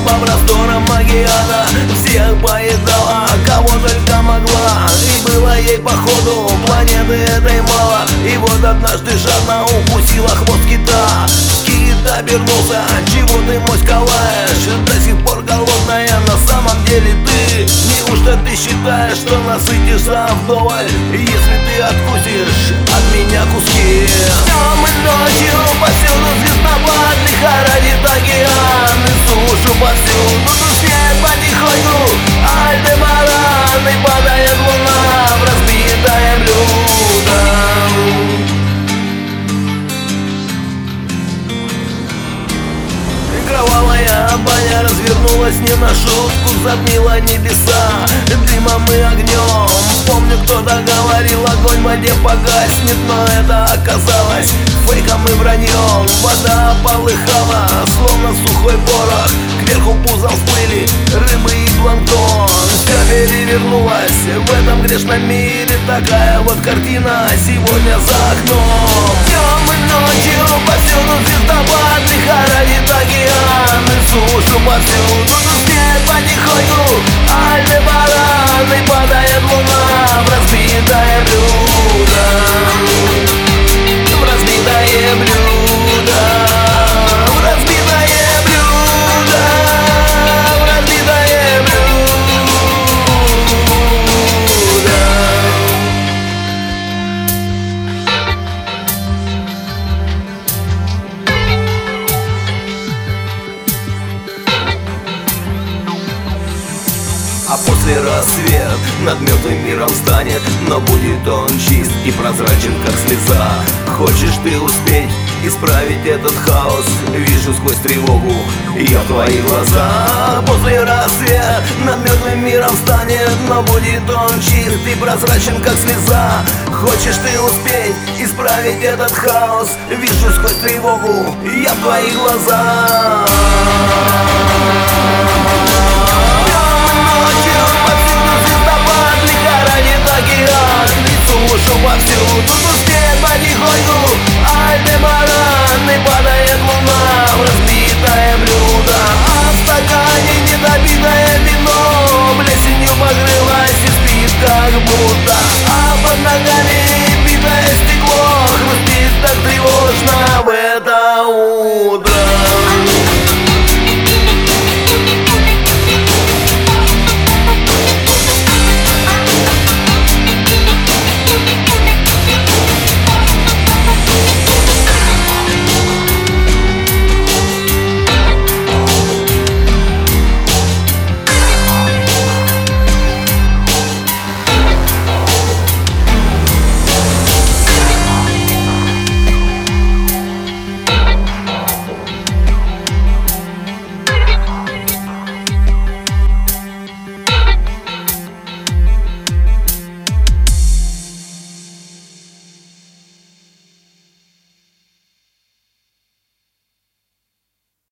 по просторам океана Всех поедала, кого только могла. И было ей походу планеты этой мало. И вот однажды жадно укусила хвост кита. Кит обернулся, чего ты моська лаешь До сих пор голодная, на самом деле ты. Неужто ты считаешь, что насытишься вдоволь? Если ты откусишь от меня куски развернулась не на шутку Затмила небеса. Дымом и огнем. Помню, кто-то говорил, огонь в воде погаснет Но это оказалось фейком и враньем. Вода полыхала, словно сухой порох. Кверху пузом всплыли рыбы и планктон. Все перевернулось в этом грешном мире. Такая вот картина сегодня за окном. Днем и ночью повсюду звездопад Лихорадит океан. И сушу повсюду После рассвет над мертвым миром станет Но будет он чист и прозрачен, как слеза. Хочешь ты успеть исправить этот хаос? Вижу сквозь тревогу я твои глаза. После рассвет над мертвым миром станет Но будет он чист и прозрачен, как слеза. Хочешь ты успеть исправить этот хаос? Вижу сквозь тревогу я твои глаза